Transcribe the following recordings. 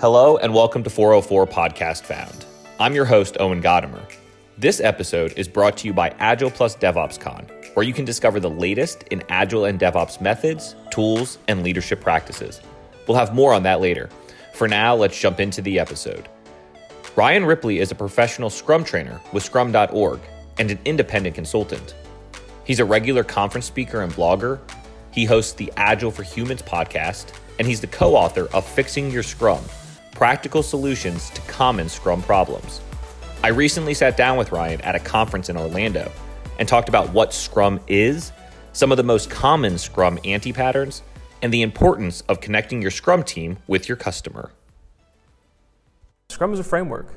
Hello, and welcome to 404 Podcast Found. I'm your host, Owen Gotimer. This episode is brought to you by Agile Plus DevOps Con, where you can discover the latest in Agile and DevOps methods, tools, and leadership practices. We'll have more on that later. For now, let's jump into the episode. Ryan Ripley is a professional Scrum trainer with Scrum.org and an independent consultant. He's a regular conference speaker and blogger. He hosts the Agile for Humans podcast, and he's the co author of Fixing Your Scrum Practical Solutions to Common Scrum Problems. I recently sat down with Ryan at a conference in Orlando and talked about what Scrum is, some of the most common Scrum anti patterns, and the importance of connecting your Scrum team with your customer. Scrum is a framework.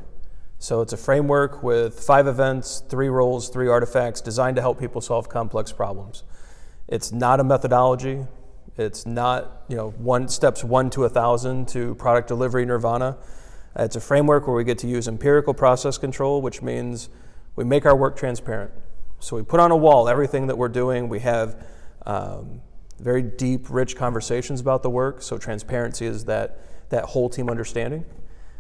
So it's a framework with five events, three roles, three artifacts designed to help people solve complex problems. It's not a methodology. It's not, you know, one steps one to a thousand to product delivery nirvana. It's a framework where we get to use empirical process control, which means we make our work transparent. So we put on a wall everything that we're doing. We have um, very deep, rich conversations about the work. So transparency is that that whole team understanding.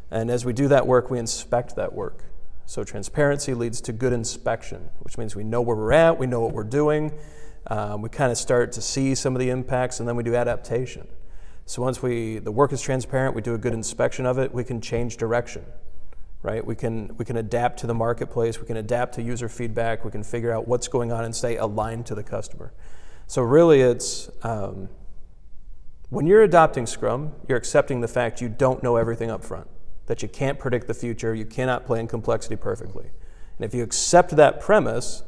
And as we do that work, we inspect that work. So transparency leads to good inspection, which means we know where we're at, we know what we're doing, um, we kind of start to see some of the impacts, and then we do adaptation. So once we the work is transparent, we do a good inspection of it, we can change direction, right? We can we can adapt to the marketplace, we can adapt to user feedback, we can figure out what's going on and stay aligned to the customer. So really, it's um, when you're adopting Scrum, you're accepting the fact you don't know everything up front that you can't predict the future, you cannot plan complexity perfectly. And if you accept that premise,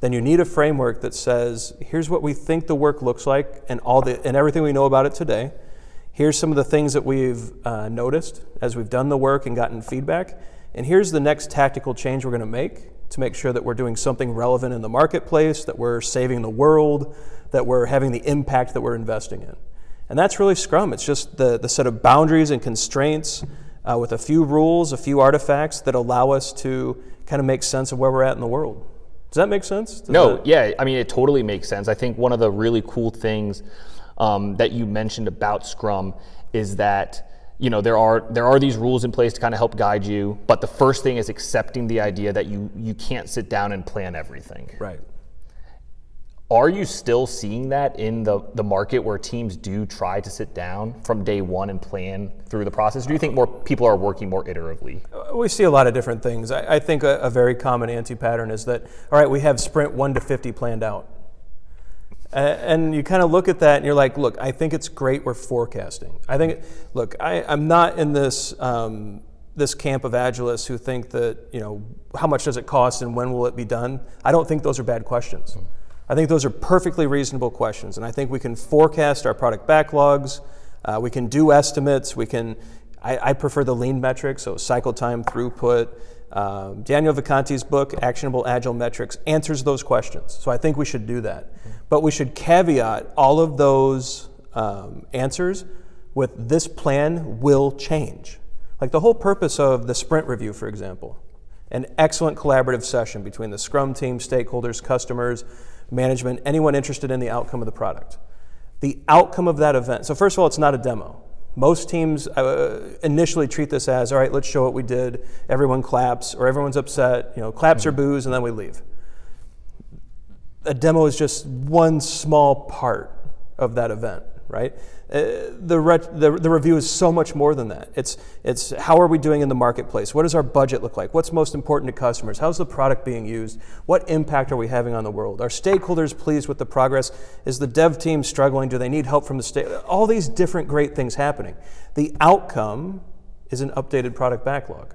then you need a framework that says, here's what we think the work looks like and all the and everything we know about it today. Here's some of the things that we've uh, noticed as we've done the work and gotten feedback. And here's the next tactical change we're going to make to make sure that we're doing something relevant in the marketplace, that we're saving the world, that we're having the impact that we're investing in. And that's really Scrum. It's just the, the set of boundaries and constraints uh, with a few rules, a few artifacts that allow us to kind of make sense of where we're at in the world. Does that make sense? Does no, that... yeah, I mean, it totally makes sense. I think one of the really cool things um, that you mentioned about Scrum is that you know there are there are these rules in place to kind of help guide you but the first thing is accepting the idea that you you can't sit down and plan everything right are you still seeing that in the, the market where teams do try to sit down from day one and plan through the process? Do you think more people are working more iteratively? We see a lot of different things. I, I think a, a, very common anti pattern is that, all right, we have sprint 1 to 50 planned out. and you kind of look at that and you're like, look, I think it's great we're forecasting. I think, look, I, am not in this. Um, this camp of agilists who think that you know how much does it cost and when will it be done i don't think those are bad questions mm-hmm. I think those are perfectly reasonable questions, and I think we can forecast our product backlogs. Uh, we can do estimates. We can. I, I, prefer the lean metrics, so cycle time, throughput. Um, Daniel Vacanti's book, Actionable Agile Metrics, answers those questions. So I think we should do that. Mm-hmm. But we should caveat all of those um, answers with this plan will change. Like the whole purpose of the sprint review, for example, an excellent collaborative session between the Scrum team, stakeholders, customers, management, anyone interested in the outcome of the product. The outcome of that event, so first of all, it's not a demo. Most teams uh, initially treat this as, all right, let's show what we did. Everyone claps, or everyone's upset, you know, claps mm-hmm. or boos, and then we leave. A demo is just one small part of that event, right? Uh, the, re- the, the review is so much more than that. It's, it's how are we doing in the marketplace? What does our budget look like? What's most important to customers? How's the product being used? What impact are we having on the world? Are stakeholders pleased with the progress? Is the dev team struggling? Do they need help from the state? All these different great things happening. The outcome is an updated product backlog.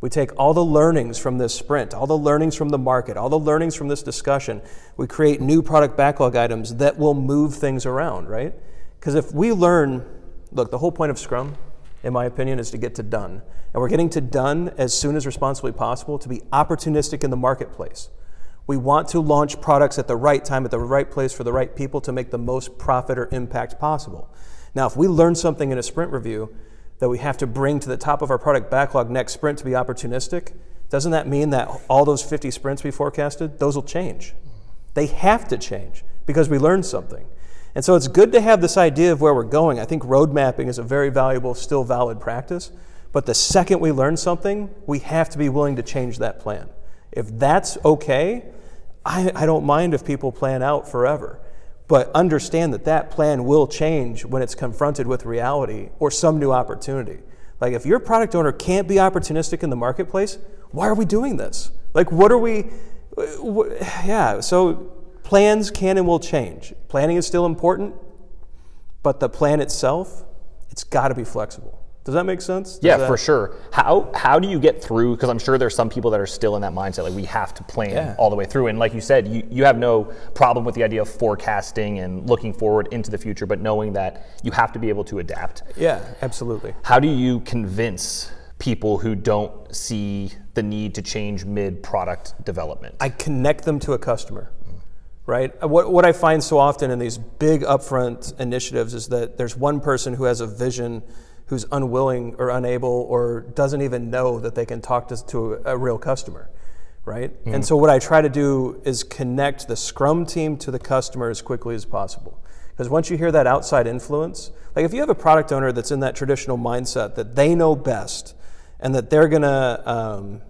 We take all the learnings from this sprint, all the learnings from the market, all the learnings from this discussion. We create new product backlog items that will move things around, right? Because if we learn, look, the whole point of Scrum, in my opinion, is to get to done. And we're getting to done as soon as responsibly possible to be opportunistic in the marketplace. We want to launch products at the right time, at the right place for the right people to make the most profit or impact possible. Now, if we learn something in a sprint review that we have to bring to the top of our product backlog next sprint to be opportunistic, doesn't that mean that all those 50 sprints we forecasted, those will change? They have to change because we learned something. And so it's good to have this idea of where we're going. I think road mapping is a very valuable, still valid practice. But the second we learn something, we have to be willing to change that plan. If that's okay, I, I don't mind if people plan out forever. But understand that that plan will change when it's confronted with reality or some new opportunity. Like if your product owner can't be opportunistic in the marketplace, why are we doing this? Like what are we yeah, so plans can and will change. Planning is still important, but the plan itself, it's got to be flexible. Does that make sense? Does yeah, that... for sure. How how do you get through? Because I'm sure there's some people that are still in that mindset, like we have to plan yeah. all the way through. And like you said, you, you have no problem with the idea of forecasting and looking forward into the future, but knowing that you have to be able to adapt. Yeah, absolutely. How do you convince people who don't see the need to change mid product development? I connect them to a customer. Right? What, what I find so often in these big upfront initiatives is that there's one person who has a vision who's unwilling or unable or doesn't even know that they can talk to, to a, a real customer, right? Mm-hmm. And so what I try to do is connect the Scrum team to the customer as quickly as possible. Because once you hear that outside influence, like if you have a product owner that's in that traditional mindset that they know best and that they're gonna um,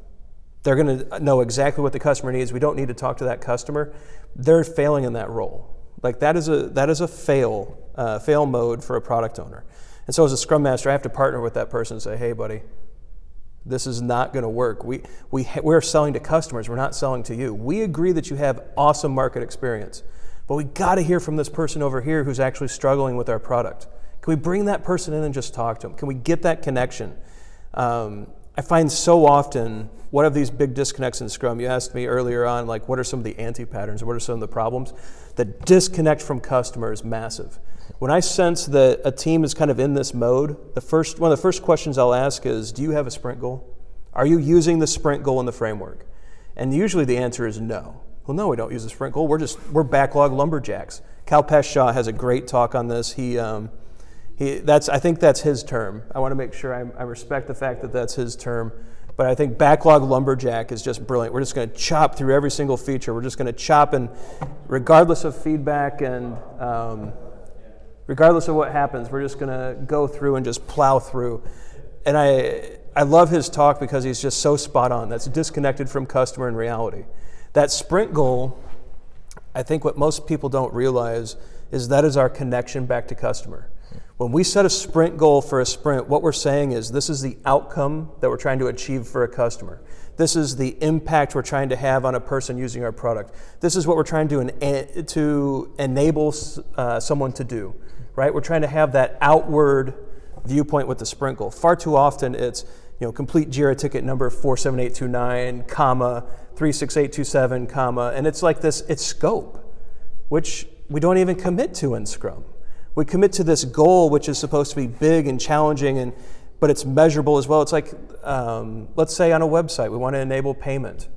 they're gonna know exactly what the customer needs, we don't need to talk to that customer. They're failing in that role. Like that is a that is a fail uh, fail mode for a product owner. And so, as a scrum master, I have to partner with that person and say, hey, buddy, this is not going to work. We, we, we're selling to customers, we're not selling to you. We agree that you have awesome market experience, but we got to hear from this person over here who's actually struggling with our product. Can we bring that person in and just talk to them? Can we get that connection? Um, I find so often what of these big disconnects in Scrum? You asked me earlier on, like, what are some of the anti patterns? What are some of the problems? The disconnect from customer is massive. When I sense that a team is kind of in this mode, the first, one of the first questions I'll ask is Do you have a sprint goal? Are you using the sprint goal in the framework? And usually the answer is no. Well, no, we don't use a sprint goal. We're just, we're backlog lumberjacks. Kal Shaw has a great talk on this. He, um, he, that's, I think that's his term. I want to make sure I, I respect the fact that that's his term. But I think backlog lumberjack is just brilliant. We're just going to chop through every single feature. We're just going to chop, and regardless of feedback and um, regardless of what happens, we're just going to go through and just plow through. And I, I love his talk because he's just so spot on. That's disconnected from customer and reality. That sprint goal, I think what most people don't realize is that is our connection back to customer. When we set a sprint goal for a sprint, what we're saying is this is the outcome that we're trying to achieve for a customer. This is the impact we're trying to have on a person using our product. This is what we're trying to, to enable uh, someone to do right? We're trying to have that outward viewpoint with the sprint goal. Far too often it's, you know, complete JIRA ticket number 47829, comma, 36827, comma, and it's like this, it's scope, which we don't even commit to in Scrum. We commit to this goal, which is supposed to be big and challenging, and but it's measurable as well. It's like, um, let's say on a website, we want to enable payment.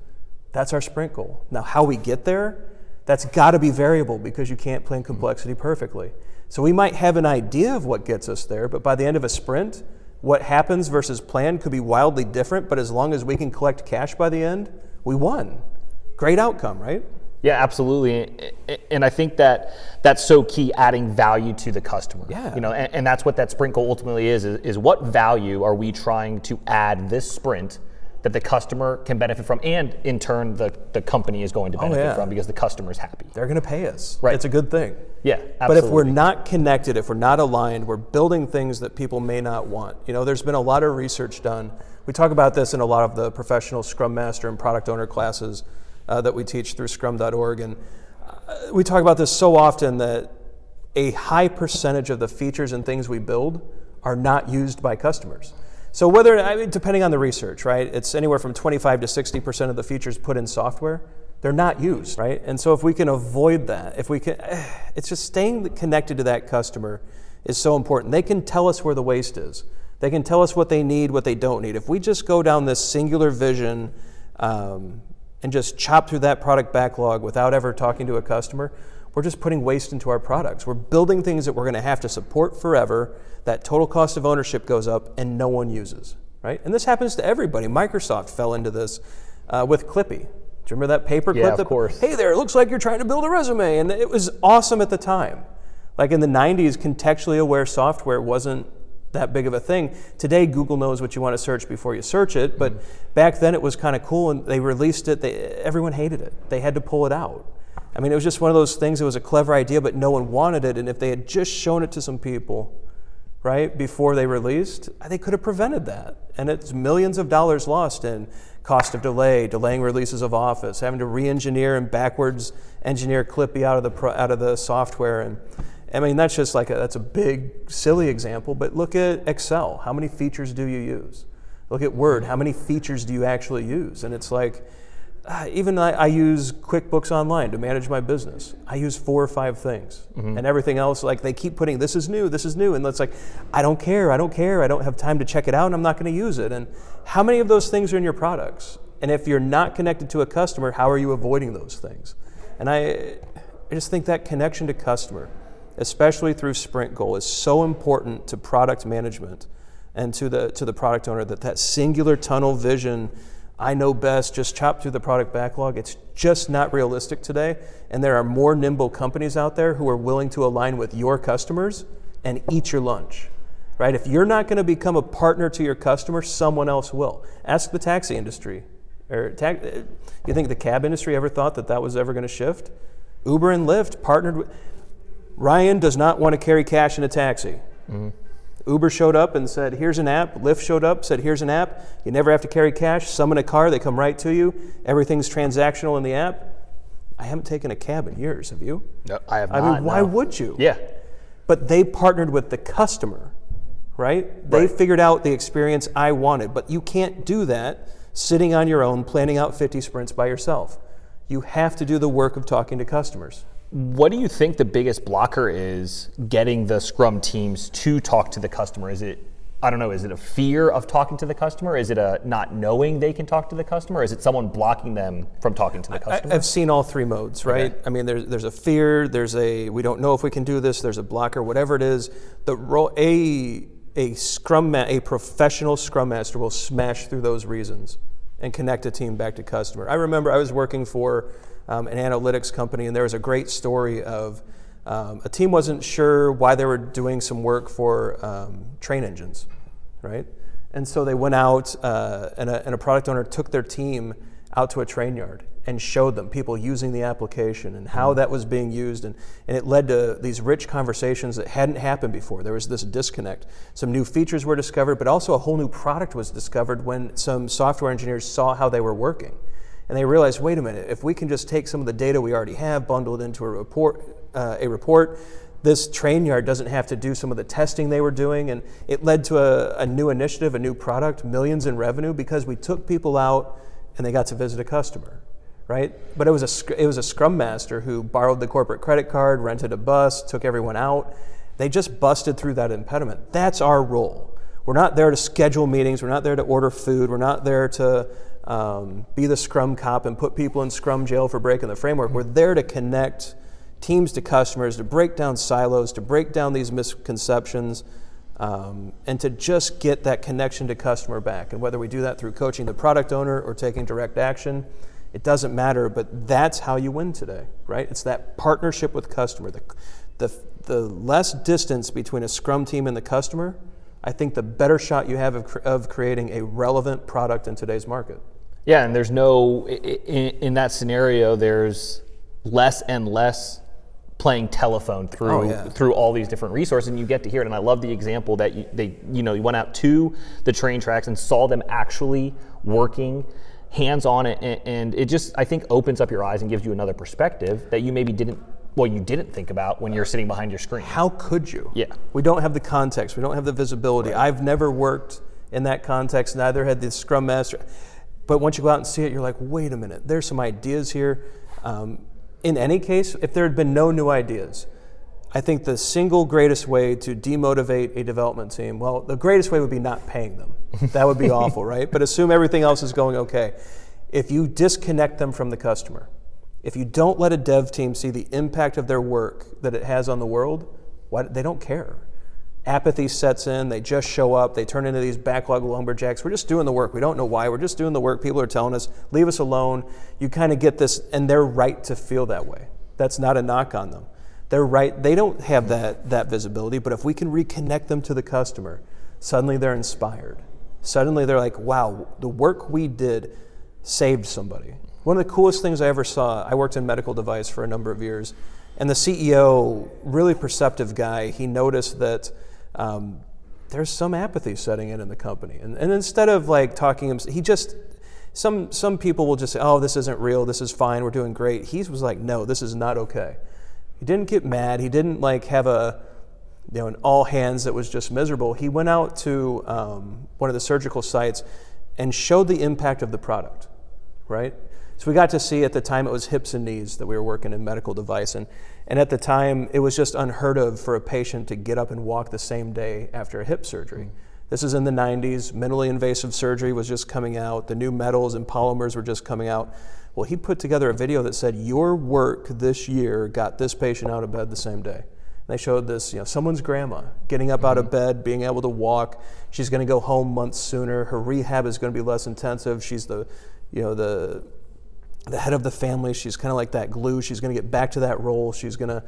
That's our sprint goal. Now, how we get there, that's got to be variable because you can't plan complexity perfectly. So we might have an idea of what gets us there, but by the end of a sprint, what happens versus plan could be wildly different, but as long as we can collect cash by the end, we won. Great outcome, right? Yeah, absolutely. And I think that that's so key, adding value to the customer. Yeah. You know, and, and that's what that sprint goal ultimately is, is, is what value are we trying to add this sprint that the customer can benefit from, and in turn, the, the company is going to oh, benefit oh, yeah. from because the customer is happy. They're going to pay us. Right. It's a good thing. Yeah, absolutely. But if we're not connected, if we're not aligned, we're building things that people may not want. You know, there's been a lot of research done. We talk about this in a lot of the professional Scrum Master and product owner classes uh, that we teach through scrum.org. And uh, we talk about this so often that a high percentage of the features and things we build are not used by customers. So whether, I mean, depending on the research, right, it's anywhere from 25 to 60% of the features put in software, they're not used, right? And so if we can avoid that, if we can, it's just staying connected to that customer is so important. They can tell us where the waste is. They can tell us what they need, what they don't need. If we just go down this singular vision um, and just chop through that product backlog without ever talking to a customer, we're just putting waste into our products. We're building things that we're going to have to support forever. That total cost of ownership goes up and no one uses, right? And this happens to everybody. Microsoft fell into this uh, with Clippy. Do you remember that paper yeah, clip? of course. Hey there, it looks like you're trying to build a resume. And it was awesome at the time. Like in the 90s, contextually aware software wasn't that big of a thing. Today, Google knows what you want to search before you search it, but mm-hmm. back then it was kind of cool and they released it. They, everyone hated it. They had to pull it out. I mean, it was just one of those things. It was a clever idea, but no one wanted it. And if they had just shown it to some people, right, before they released, they could have prevented that. And it's millions of dollars lost in cost of delay, delaying releases of Office, having to re-engineer and backwards engineer Clippy out of the out of the software. And I mean, that's just like a, that's a big silly example. But look at Excel. How many features do you use? Look at Word. How many features do you actually use? And it's like uh, even I, I, use QuickBooks Online to manage my business. I use four or five things, mm-hmm. and everything else. Like they keep putting, this is new, this is new, and it's like, I don't care, I don't care, I don't have time to check it out, and I'm not going to use it. And how many of those things are in your products? And if you're not connected to a customer, how are you avoiding those things? And I, I just think that connection to customer, especially through Sprint Goal, is so important to product management and to the to the product owner that that singular tunnel vision I know best, just chop through the product backlog. It's just not realistic today. And there are more nimble companies out there who are willing to align with your customers and eat your lunch. Right? If you're not going to become a partner to your customer, someone else will. Ask the taxi industry. Or ta- you think the cab industry ever thought that that was ever going to shift? Uber and Lyft partnered with. Ryan does not want to carry cash in a taxi. Mm-hmm. Uber showed up and said, here's an app. Lyft showed up, said, here's an app. You never have to carry cash. Summon a car, they come right to you. Everything's transactional in the app. I haven't taken a cab in years, have you? No, I have I not. mean, why no. would you? Yeah. But they partnered with the customer, right? They right. figured out the experience I wanted. But you can't do that sitting on your own, planning out 50 sprints by yourself. You have to do the work of talking to customers. What do you think the biggest blocker is getting the Scrum teams to talk to the customer? Is it I don't know, is it a fear of talking to the customer? Is it a not knowing they can talk to the customer? Is it someone blocking them from talking to the customer? I, have seen all three modes, right? Okay. I mean, there's, there's a fear, there's a we don't know if we can do this, there's a blocker, whatever it is. The role, a, a scrum, ma- a professional scrum master will smash through those reasons and connect a team back to customer. I remember I was working for um, an analytics company, and there was a great story of um, a team wasn't sure why they were doing some work for um, train engines, right? And so they went out, uh, and, a, and a product owner took their team out to a train yard and showed them people using the application and how that was being used. And, and it led to these rich conversations that hadn't happened before. There was this disconnect. Some new features were discovered, but also a whole new product was discovered when some software engineers saw how they were working. And they realized, wait a minute, if we can just take some of the data we already have, bundle it into a report, uh, a report, this train yard doesn't have to do some of the testing they were doing. And it led to a, a new initiative, a new product, millions in revenue because we took people out and they got to visit a customer right? But it was a it was a scrum master who borrowed the corporate credit card, rented a bus, took everyone out. They just busted through that impediment. That's our role. We're not there to schedule meetings. We're not there to order food. We're not there to um, be the scrum cop and put people in scrum jail for breaking the framework. We're there to connect teams to customers, to break down silos, to break down these misconceptions, um, and to just get that connection to customer back. And whether we do that through coaching the product owner or taking direct action, it doesn't matter, but that's how you win today, right? It's that partnership with customer. The, the, the less distance between a scrum team and the customer, I think the better shot you have of, of creating a relevant product in today's market. Yeah, and there's no in, in that scenario. There's less and less playing telephone through oh, yeah. through all these different resources, and you get to hear it. And I love the example that you, they you know you went out to the train tracks and saw them actually working hands on it, and, and it just I think opens up your eyes and gives you another perspective that you maybe didn't well, you didn't think about when you're sitting behind your screen. How could you? Yeah. We don't have the context. We don't have the visibility. Right. I've never worked in that context. Neither had the Scrum Master. But once you go out and see it, you're like, wait a minute, there's some ideas here. Um, in any case, if there had been no new ideas, I think the single greatest way to demotivate a development team, well, the greatest way would be not paying them. That would be awful, right? But assume everything else is going okay. If you disconnect them from the customer, if you don't let a dev team see the impact of their work that it has on the world, why, they don't care apathy sets in. They just show up. They turn into these backlog lumberjacks. We're just doing the work. We don't know why. We're just doing the work. People are telling us, leave us alone. You kind of get this, and they're right to feel that way. That's not a knock on them. They're right. They don't have that that visibility, but if we can reconnect them to the customer, suddenly they're inspired. Suddenly they're like, "Wow, the work we did saved somebody." One of the coolest things I ever saw. I worked in medical device for a number of years, and the CEO, really perceptive guy, he noticed that. Um, there's some apathy setting in in the company. And, and instead of like talking, him, he just, some, some people will just say, oh, this isn't real, this is fine, we're doing great. He was like, no, this is not okay. He didn't get mad. He didn't like have a, you know, an all hands that was just miserable. He went out to um, one of the surgical sites and showed the impact of the product, right? So we got to see at the time it was hips and knees that we were working in medical device. And, and at the time, it was just unheard of for a patient to get up and walk the same day after a hip surgery. Mm-hmm. This is in the 90s. Minimally invasive surgery was just coming out. The new metals and polymers were just coming out. Well, he put together a video that said, Your work this year got this patient out of bed the same day. And they showed this, you know, someone's grandma getting up mm-hmm. out of mm-hmm. bed, being able to walk. She's going to go home months sooner. Her rehab is going to be less intensive. She's the, you know, the the head of the family. She's kind of like that glue. She's going to get back to that role. She's going to,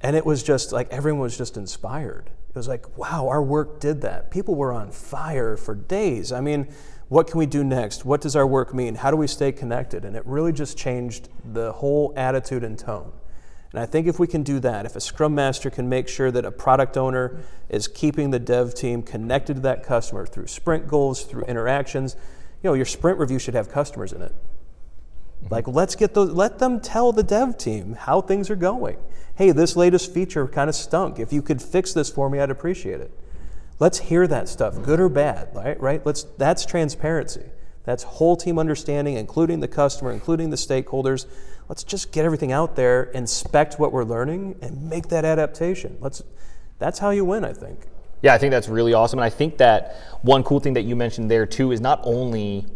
and it was just like everyone was just inspired. It was like, wow, our work did that. People were on fire for days. I mean, what can we do next? What does our work mean? How do we stay connected? And it really just changed the whole attitude and tone. And I think if we can do that, if a scrum master can make sure that a product owner is keeping the dev team connected to that customer through sprint goals, through interactions, you know, your sprint review should have customers in it. Mm-hmm. Like, let's get those, let them tell the dev team how things are going. Hey, this latest feature kind of stunk. If you could fix this for me, I'd appreciate it. Let's hear that stuff, good or bad, right? Right? Let's, that's transparency. That's whole team understanding, including the customer, including the stakeholders. Let's just get everything out there, inspect what we're learning, and make that adaptation. Let's, that's how you win, I think. Yeah, I think that's really awesome. And I think that one cool thing that you mentioned there, too, is not only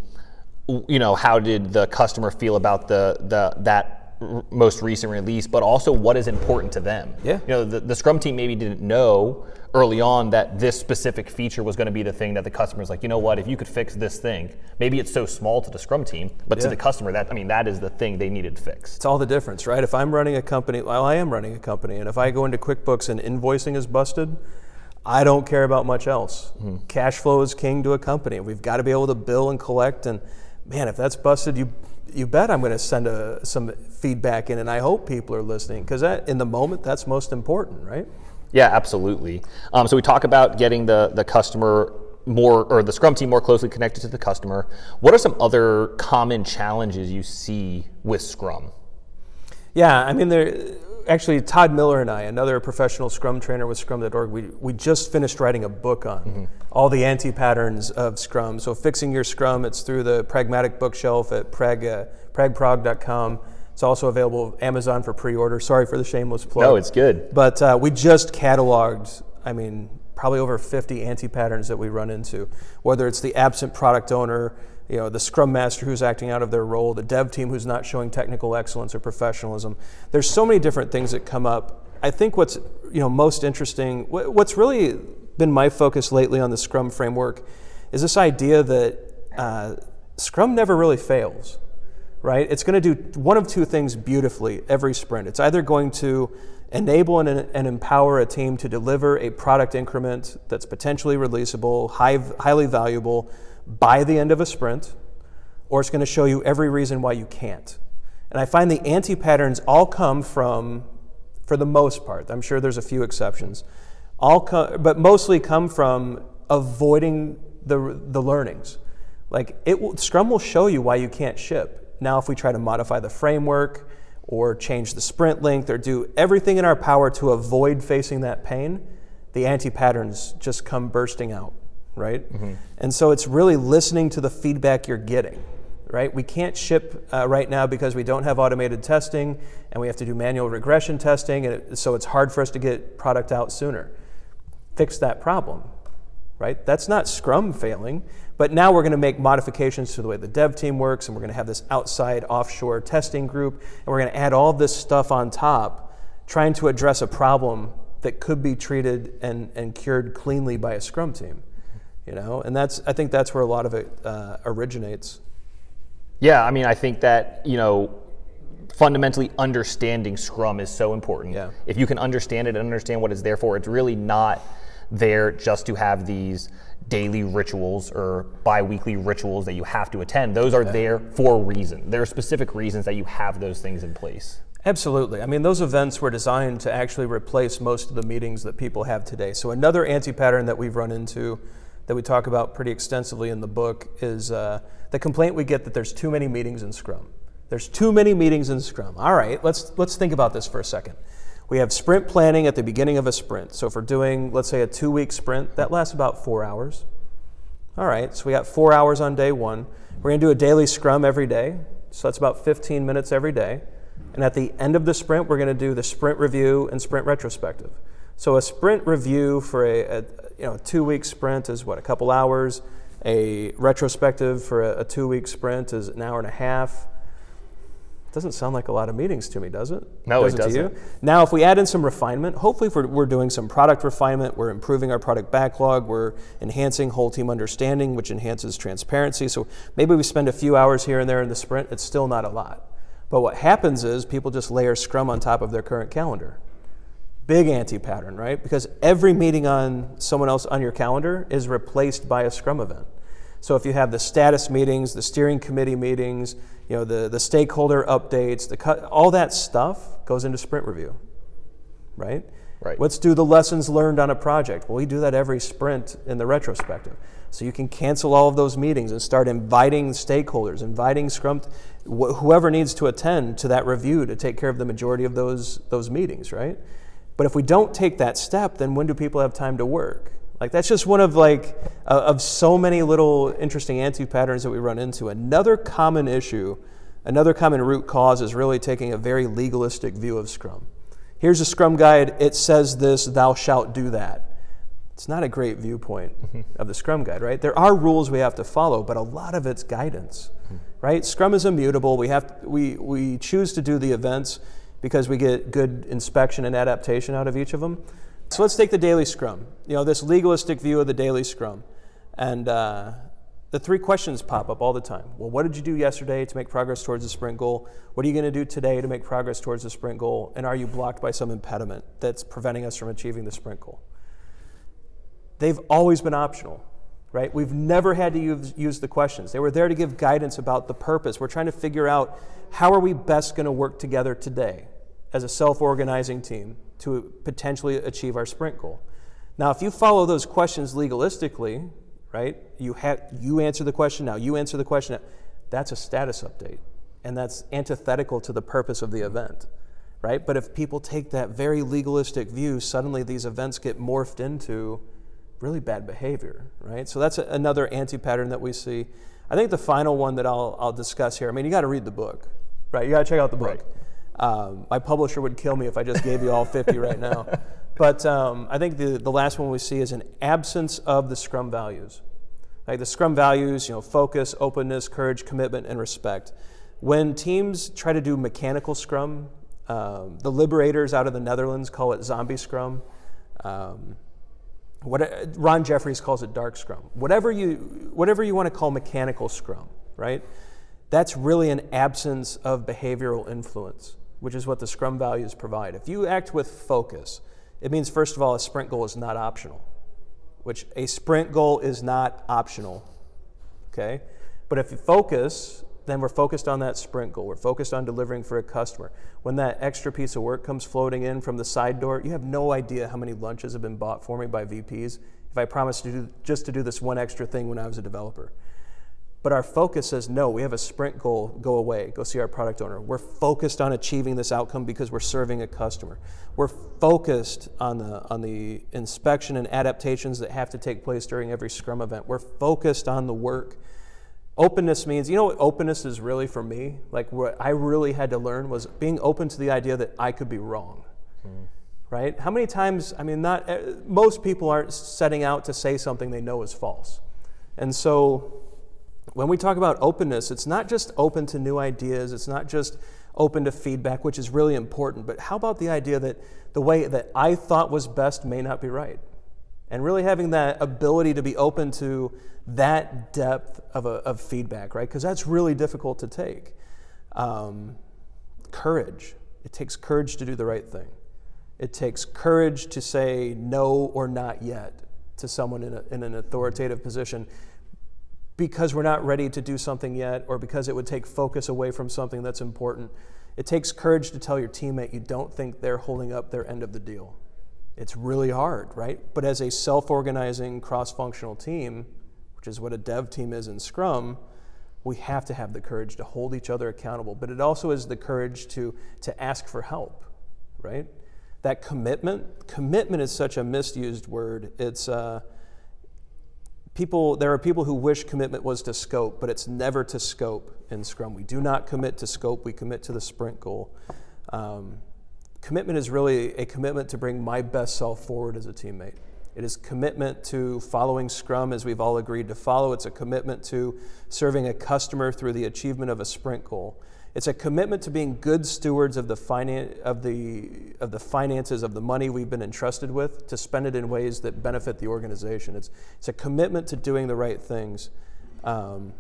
you know, how did the customer feel about the, the that r- most recent release, but also what is important to them. Yeah. You know, the, the Scrum team maybe didn't know early on that this specific feature was going to be the thing that the customer's like, you know what, if you could fix this thing, maybe it's so small to the Scrum team, but yeah. to the customer, that I mean, that is the thing they needed fixed. It's all the difference, right? If I'm running a company, well, I am running a company, and if I go into QuickBooks and invoicing is busted, I don't care about much else. Mm-hmm. Cash flow is king to a company. We've got to be able to bill and collect and man, if that's busted, you you bet I'm going to send a, some feedback in, and I hope people are listening because in the moment that's most important, right? Yeah, absolutely. Um, so we talk about getting the the customer more or the Scrum team more closely connected to the customer. What are some other common challenges you see with Scrum? Yeah, I mean there actually, Todd Miller and I, another professional Scrum trainer with Scrum.org, we, we just finished writing a book on mm-hmm. all the anti patterns of Scrum. So, fixing your Scrum, it's through the Pragmatic bookshelf at prag, uh, pragprog.com. It's also available Amazon for pre-order. Sorry for the shameless plug. No, it's good. But uh, we just cataloged. I mean, probably over 50 anti-patterns that we run into. Whether it's the absent product owner, you know, the scrum master who's acting out of their role, the dev team who's not showing technical excellence or professionalism. There's so many different things that come up. I think what's you know most interesting, what's really been my focus lately on the Scrum framework, is this idea that uh, Scrum never really fails, right? It's going to do one of two things beautifully every sprint. It's either going to enable and, and, empower a team to deliver a product increment that's potentially releasable, high, highly valuable, by the end of a sprint, or it's going to show you every reason why you can't. And I find the anti patterns all come from, for the most part, I'm sure there's a few exceptions, all but mostly come from avoiding the, the learnings. Like it will, Scrum will show you why you can't ship. Now, if we try to modify the framework or change the sprint length or do everything in our power to avoid facing that pain, the anti patterns just come bursting out right? Mm-hmm. And so it's really listening to the feedback you're getting, right? We can't ship uh, right now because we don't have automated testing and we have to do manual regression testing, and it, so it's hard for us to get product out sooner. Fix that problem, right? That's not Scrum failing, but now we're going to make modifications to the way the dev team works, and we're going to have this outside offshore testing group, and we're going to add all this stuff on top, trying to address a problem that could be treated and, and cured cleanly by a Scrum team you know, and that's I think that's where a lot of it uh, originates. Yeah, I mean, I think that you know fundamentally understanding Scrum is so important. Yeah. If you can understand it and understand what it's there for, it's really not there just to have these daily rituals or bi-weekly rituals that you have to attend. Those are there for a reason. There are specific reasons that you have those things in place. Absolutely. I mean, those events were designed to actually replace most of the meetings that people have today. So, another anti pattern that we've run into that we talk about pretty extensively in the book is uh, the complaint we get that there's too many meetings in Scrum. There's too many meetings in Scrum. All right, let's, let's think about this for a second. We have sprint planning at the beginning of a sprint. So, if we're doing, let's say, a two week sprint, that lasts about four hours. All right, so we got four hours on day one. We're going to do a daily Scrum every day. So, that's about 15 minutes every day. And at the end of the sprint, we're going to do the sprint review and sprint retrospective. So a sprint review for a, a you know two week sprint is what a couple hours. A retrospective for a, a two week sprint is an hour and a half. Doesn't sound like a lot of meetings to me, does it? No, does it doesn't. To you? Now, if we add in some refinement, hopefully, if we're, we're doing some product refinement, we're improving our product backlog, we're enhancing whole team understanding, which enhances transparency. So maybe we spend a few hours here and there in the sprint. It's still not a lot. But what happens is people just layer Scrum on top of their current calendar. Big anti pattern, right? Because every meeting on someone else on your calendar is replaced by a Scrum event. So if you have the status meetings, the steering committee meetings, you know, the, the stakeholder updates, the cut, all that stuff goes into sprint review, right? Right. Let's do the lessons learned on a project. Well, we do that every sprint in the retrospective. So you can cancel all of those meetings and start inviting stakeholders, inviting Scrum, wh- whoever needs to attend to that review to take care of the majority of those, those meetings, right? But if we don't take that step, then when do people have time to work? Like that's just one of like uh, of so many little interesting anti-patterns that we run into. Another common issue, another common root cause is really taking a very legalistic view of Scrum. Here's a Scrum guide. It says this, thou shalt do that. It's not a great viewpoint of the Scrum guide, right? There are rules we have to follow, but a lot of it's guidance, right? Scrum is immutable. We have we we choose to do the events because we get good inspection and adaptation out of each of them. So let's take the daily Scrum. You know this legalistic view of the daily Scrum, and uh, the three questions pop up all the time. Well, what did you do yesterday to make progress towards the sprint goal? What are you going to do today to make progress towards the sprint goal? And are you blocked by some impediment that's preventing us from achieving the sprint goal? They've always been optional, right? We've never had to use, use the questions. They were there to give guidance about the purpose. We're trying to figure out how are we best going to work together today as a self-organizing team to potentially achieve our sprint goal. Now, if you follow those questions legalistically, right? You have you answer the question now. You answer the question. Now. That's a status update, and that's antithetical to the purpose of the event, right? But if people take that very legalistic view, suddenly these events get morphed into really bad behavior, right? So that's a, another anti-pattern that we see. I think the final one that I'll, I'll discuss here. I mean, you got to read the book, right? You got to check out the book. Right. Um, my publisher would kill me if I just gave you all 50 right now. But um, I think the, the last one we see is an absence of the Scrum values. Like the Scrum values, you know, focus, openness, courage, commitment, and respect. When teams try to do mechanical Scrum, um, the liberators out of the Netherlands call it zombie Scrum. Um, what, Ron Jeffries calls it dark Scrum. Whatever you, whatever you want to call mechanical Scrum, right? That's really an absence of behavioral influence, which is what the Scrum values provide. If you act with focus, it means, first of all, a sprint goal is not optional, which a sprint goal is not optional. Okay? But if you focus, then we're focused on that sprint goal. We're focused on delivering for a customer. When that extra piece of work comes floating in from the side door, you have no idea how many lunches have been bought for me by VPs if I promised to do, just to do this one extra thing when I was a developer. But our focus says, no, we have a sprint goal, go away, go see our product owner. We're focused on achieving this outcome because we're serving a customer. We're focused on the, on the inspection and adaptations that have to take place during every Scrum event. We're focused on the work. Openness means, you know what openness is really for me? Like what I really had to learn was being open to the idea that I could be wrong. Mm. Right? How many times, I mean, not, eh, most people aren't setting out to say something they know is false. And so when we talk about openness, it's not just open to new ideas, it's not just open to feedback, which is really important, but how about the idea that the way that I thought was best may not be right? And really having that ability to be open to that depth of, a, of feedback, right? Because that's really difficult to take. Um, courage. It takes courage to do the right thing. It takes courage to say no or not yet to someone in, a, in an authoritative position because we're not ready to do something yet or because it would take focus away from something that's important. It takes courage to tell your teammate you don't think they're holding up their end of the deal. It's really hard, right? But as a self organizing, cross functional team, which is what a dev team is in Scrum, we have to have the courage to hold each other accountable. But it also is the courage to, to ask for help, right? That commitment, commitment is such a misused word. It's, uh, people, there are people who wish commitment was to scope, but it's never to scope in Scrum. We do not commit to scope, we commit to the sprint goal. Um, commitment is really a commitment to bring my best self forward as a teammate. It is commitment to following Scrum as we've all agreed to follow. It's a commitment to serving a customer through the achievement of a sprint goal. It's a commitment to being good stewards of the, finan- of, the, of the finances of the money we've been entrusted with, to spend it in ways that benefit the organization. It's, it's a commitment to doing the right things. Um,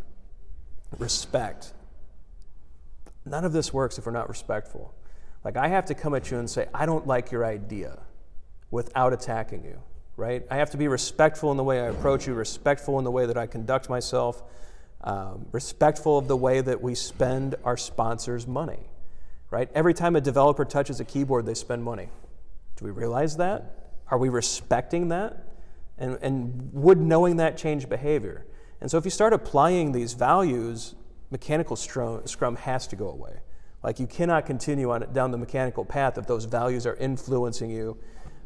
respect. None of this works if we're not respectful. Like, I have to come at you and say, I don't like your idea without attacking you, right? I have to be respectful in the way I approach you, respectful in the way that I conduct myself um, respectful of the way that we spend our sponsors' money. Right? Every time a developer touches a keyboard, they spend money. Do we realize that? Are we respecting that? And, and would knowing that change behavior? And so if you start applying these values, mechanical scrum has to go away. Like you cannot continue on down the mechanical path if those values are influencing you.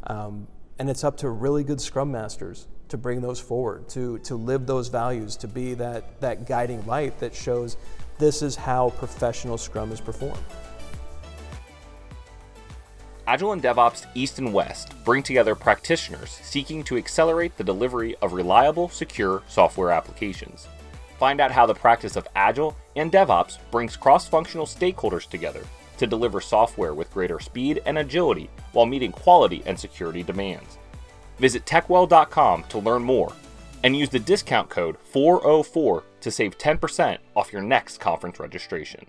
Um, and it's up to really good scrum masters to bring those forward, to, to live those values, to be that, that guiding light that shows this is how professional Scrum is performed. Agile and DevOps East and West bring together practitioners seeking to accelerate the delivery of reliable, secure software applications. Find out how the practice of Agile and DevOps brings cross functional stakeholders together to deliver software with greater speed and agility while meeting quality and security demands. Visit techwell.com to learn more and use the discount code 404 to save 10% off your next conference registration.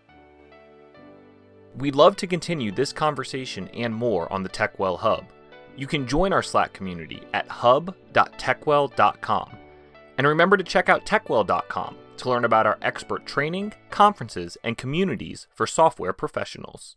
We'd love to continue this conversation and more on the TechWell Hub. You can join our Slack community at hub.techwell.com. And remember to check out techwell.com to learn about our expert training, conferences, and communities for software professionals.